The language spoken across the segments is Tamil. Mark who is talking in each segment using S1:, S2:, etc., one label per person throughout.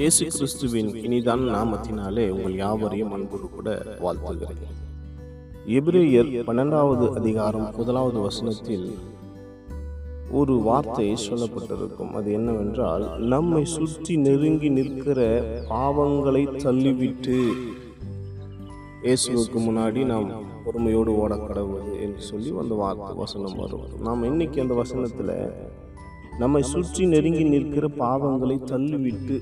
S1: இயேசு கிறிஸ்துவின் இனிதான நாமத்தினாலே உங்கள் யாவரையும் அன்போடு கூட வாழ்த்துகிறேன். எபிரேயர் பன்னெண்டாவது அதிகாரம் முதலாவது வசனத்தில் ஒரு வார்த்தை சொல்லப்பட்டிருக்கும். அது என்னவென்றால் நம்மை சுற்றி நெருங்கி நிற்கிற பாவங்களை தள்ளிவிட்டு இயேசுவுக்கு முன்னாடி நாம் பொறுமையோடு ஓட கடவுள் என்று சொல்லி அந்த வார்த்தை வசனம் வரும். நாம் இன்னைக்கு அந்த வசனத்தில் நம்மை சுற்றி நெருங்கி நிற்கிற பாவங்களை தள்ளிவிட்டு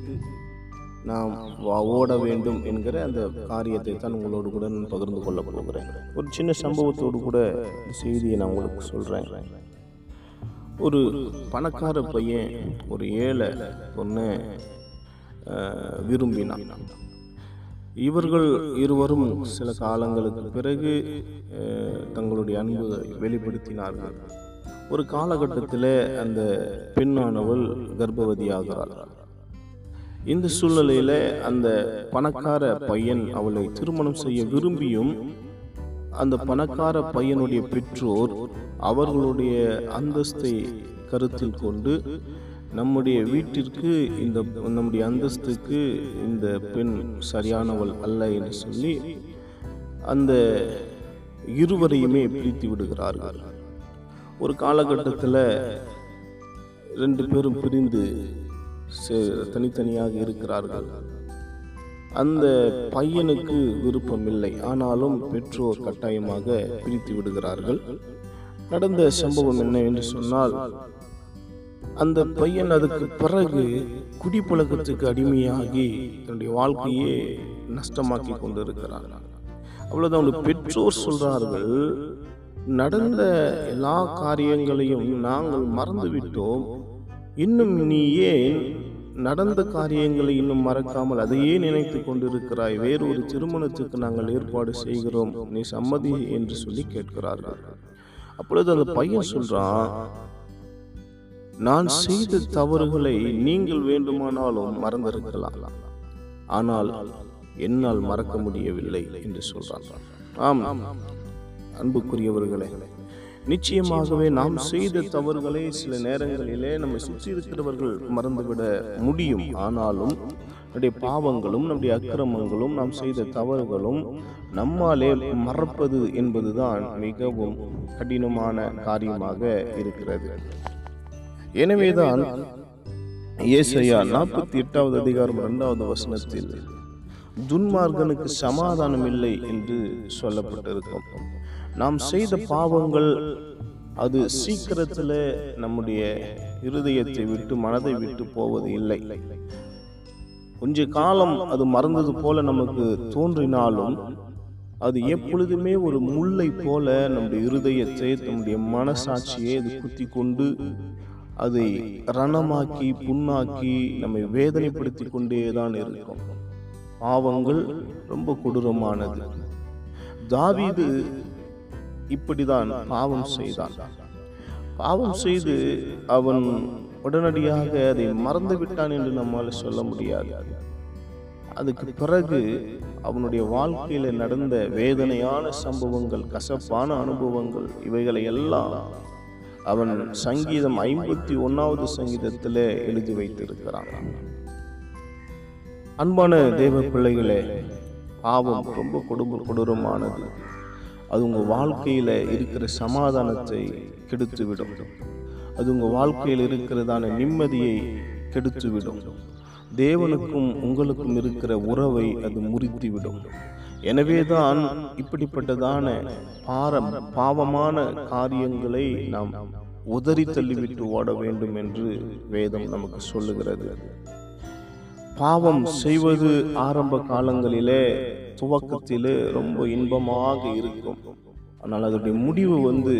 S1: நாம் வா- ஓட வேண்டும் என்கிற அந்த காரியத்தை தான் உங்களோடு கூட நான் பகிர்ந்து கொள்ள போகிறேன். ஒரு சின்ன சம்பவத்தோடு கூட செய்தியை நான் உங்களுக்கு சொல்கிறேன் ஒரு பணக்கார பையன் ஒரு ஏழை பொண்ணை விரும்பினான். இவர்கள் இருவரும் சில காலங்களுக்கு பிறகு தங்களுடைய அன்பு வெளிப்படுத்தினார்கள். ஒரு காலகட்டத்தில் அந்த பெண்ணானவள் கர்ப்பவதியாகிறாள். இந்த சூழ்நிலையில அந்த பணக்கார பையன் அவளை திருமணம் செய்ய விரும்பியும் அந்த பணக்கார பையனுடைய பெற்றோர் அவர்களுடைய அந்தஸ்தை கருத்தில் கொண்டு நம்முடைய வீட்டிற்கு இந்த நம்முடைய அந்தஸ்துக்கு இந்த பெண் சரியானவள் அல்ல என்று சொல்லி அந்த இருவரையுமே பிரித்து விடுகிறார்கள். ஒரு காலகட்டத்தில் ரெண்டு பேரும் பிரிந்து தனித்தனியாக இருக்கிறார்கள். அந்த பையனுக்கு விருப்பம் இல்லை ஆனாலும் பெற்றோர் கட்டாயமாக பிரித்து விடுகிறார்கள். நடந்த சம்பவம் என்ன என்று சொன்னால் அந்த பையன் அதுக்கு பிறகு குடிப்பழக்கத்துக்கு அடிமையாகி தன்னுடைய வாழ்க்கையே நஷ்டமாக்கி கொண்டிருக்கிறான். அவ்வளவுதான் அவங்க பெற்றோர் சொல்றார்கள் நடந்த எல்லா காரியங்களையும் நாங்கள் மறந்துவிட்டோம். இன்னும் நீ ஏன் நடந்த காரியங்களை இன்னும் மறக்காமல் அதையே நினைத்து கொண்டிருக்கிறாய். வேறொரு திருமணத்துக்கு நாங்கள் ஏற்பாடு செய்கிறோம். நீ சம்மதி என்று சொல்லி கேட்கிறார்கள். அப்பொழுது அந்த பையன் சொல்றான் நான் செய்த தவறுகளை நீங்கள் வேண்டுமானாலும் மறந்திருக்கலாம். ஆனால் என்னால் மறக்க முடியவில்லை என்று சொல்றான். ஆம் அன்புக்குரியவர்களே நிச்சயமாகவே நாம் செய்த தவறுகளை சில நேரங்களிலே நம்மை சுற்றி இருக்கிறவர்கள் மறந்துவிட முடியும். ஆனாலும் நம்முடைய பாவங்களும் நம்முடைய அக்கிரமங்களும் நாம் செய்த தவறுகளும் நம்மாலே மறப்பது என்பதுதான் மிகவும் கடினமான காரியமாக இருக்கிறது. எனவேதான் ஏசையா நாற்பத்தி எட்டாவது அதிகாரம் இரண்டாவது வசனத்தில் துன்மார்கனுக்கு சமாதானம் இல்லை என்று சொல்லப்பட்டிருக்கும். நாம் செய்த பாவங்கள் அது சீக்கிரத்தில் நம்முடைய இருதயத்தை விட்டு மனதை விட்டு போவது இல்லை. கொஞ்ச காலம் அது மறந்தது போல நமக்கு தோன்றினாலும் அது எப்பொழுதுமே ஒரு முல்லை போல நம்முடைய இருதயத்தை நம்முடைய மனசாட்சியை அது குத்தி கொண்டு அதை ரணமாக்கி புண்ணாக்கி நம்மை வேதனைப்படுத்தி கொண்டே தான் இருக்கும். பாவங்கள் ரொம்ப கொடூரமானது. தாவீது இப்படிதான் பாவம் செய்தான். பாவம் செய்து அவன் உடனடியாக அதை மறந்து விட்டான் என்று நம்மால் சொல்ல முடியாது. அதுக்கு பிறகு அவனுடைய வாழ்க்கையில நடந்த வேதனையான சம்பவங்கள் கசப்பான அனுபவங்கள் இவைகளை எல்லாம் அவன் சங்கீதம் ஐம்பத்தி ஒன்னாவது சங்கீதத்திலே எழுதி வைத்திருக்கிறான். அன்பான தேவ பிள்ளைகளே பாவம் ரொம்ப கொடும் கொடூரமானது அது உங்கள் வாழ்க்கையில் இருக்கிற சமாதானத்தை கெடுத்துவிடும். அது உங்கள் வாழ்க்கையில் இருக்கிறதான நிம்மதியை கெடுத்துவிடும். தேவனுக்கும் உங்களுக்கும் இருக்கிற உறவை அது முறித்துவிடும். எனவேதான் இப்படிப்பட்டதான பாரம் பாவமான காரியங்களை நாம் உதறி தள்ளிவிட்டு ஓட வேண்டும் என்று வேதம் நமக்கு சொல்லுகிறது. பாவம் செய்வது ஆரம்ப காலங்களிலே துவக்கத்திலே ரொம்ப இன்பமாக இருக்கும். ஆனால் அதனுடைய முடிவு வந்து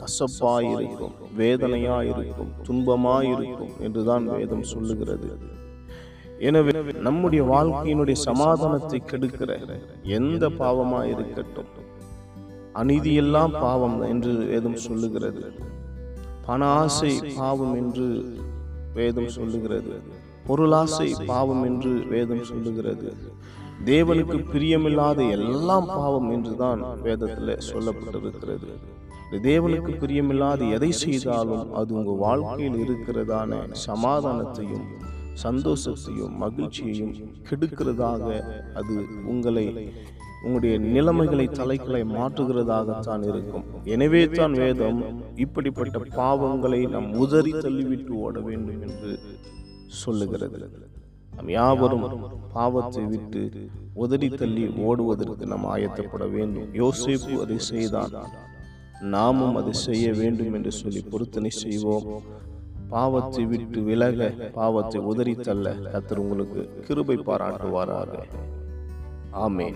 S1: கசப்பாய் இருக்கும் வேதனையாய் இருக்கும் துன்பமாய் இருக்கும் என்றுதான் வேதம் சொல்லுகிறது. எனவே நம்முடைய வாழ்க்கையினுடைய சமாதானத்தை கெடுக்கிற எந்த பாவமாய் இருக்கட்டும். அநீதியெல்லாம் பாவம் என்று வேதம் சொல்லுகிறது. பண ஆசை பாவம் என்று வேதம் சொல்லுகிறது. பொருளாசை பாவம் என்று வேதம் சொல்லுகிறது. தேவனுக்கு பிரியமில்லாத எல்லாம் பாவம் என்றுதான் வேதத்தில் சொல்லப்பட்டிருக்கிறது. தேவனுக்கு பிரியமில்லாத எதை செய்தாலும் அது உங்க வாழ்க்கையில் இருக்கிறதான சமாதானத்தையும் சந்தோஷத்தையும் மகிழ்ச்சியையும் கெடுக்கிறதாக அது உங்களை உங்களுடைய நிலைமைகளை தலைகளை மாற்றுகிறதாகத்தான் இருக்கும். எனவே தான் வேதம் இப்படிப்பட்ட பாவங்களை நாம் உதறி தள்ளிவிட்டு ஓட வேண்டும் என்று சொல்லுகிறது. நம் யாவரும் பாவத்தை விட்டு உதறி தள்ளி ஓடுவதற்கு நாம் ஆயத்தப்பட வேண்டும். யோசிப்பு அதை செய்தான். நாமும் அதை செய்ய வேண்டும் என்று சொல்லி பொருத்தனை செய்வோம். பாவத்தை விட்டு விலக பாவத்தை உதறி தள்ள கத்தர் உங்களுக்கு கிருபை பாராட்டுவாராக. ஆமென்.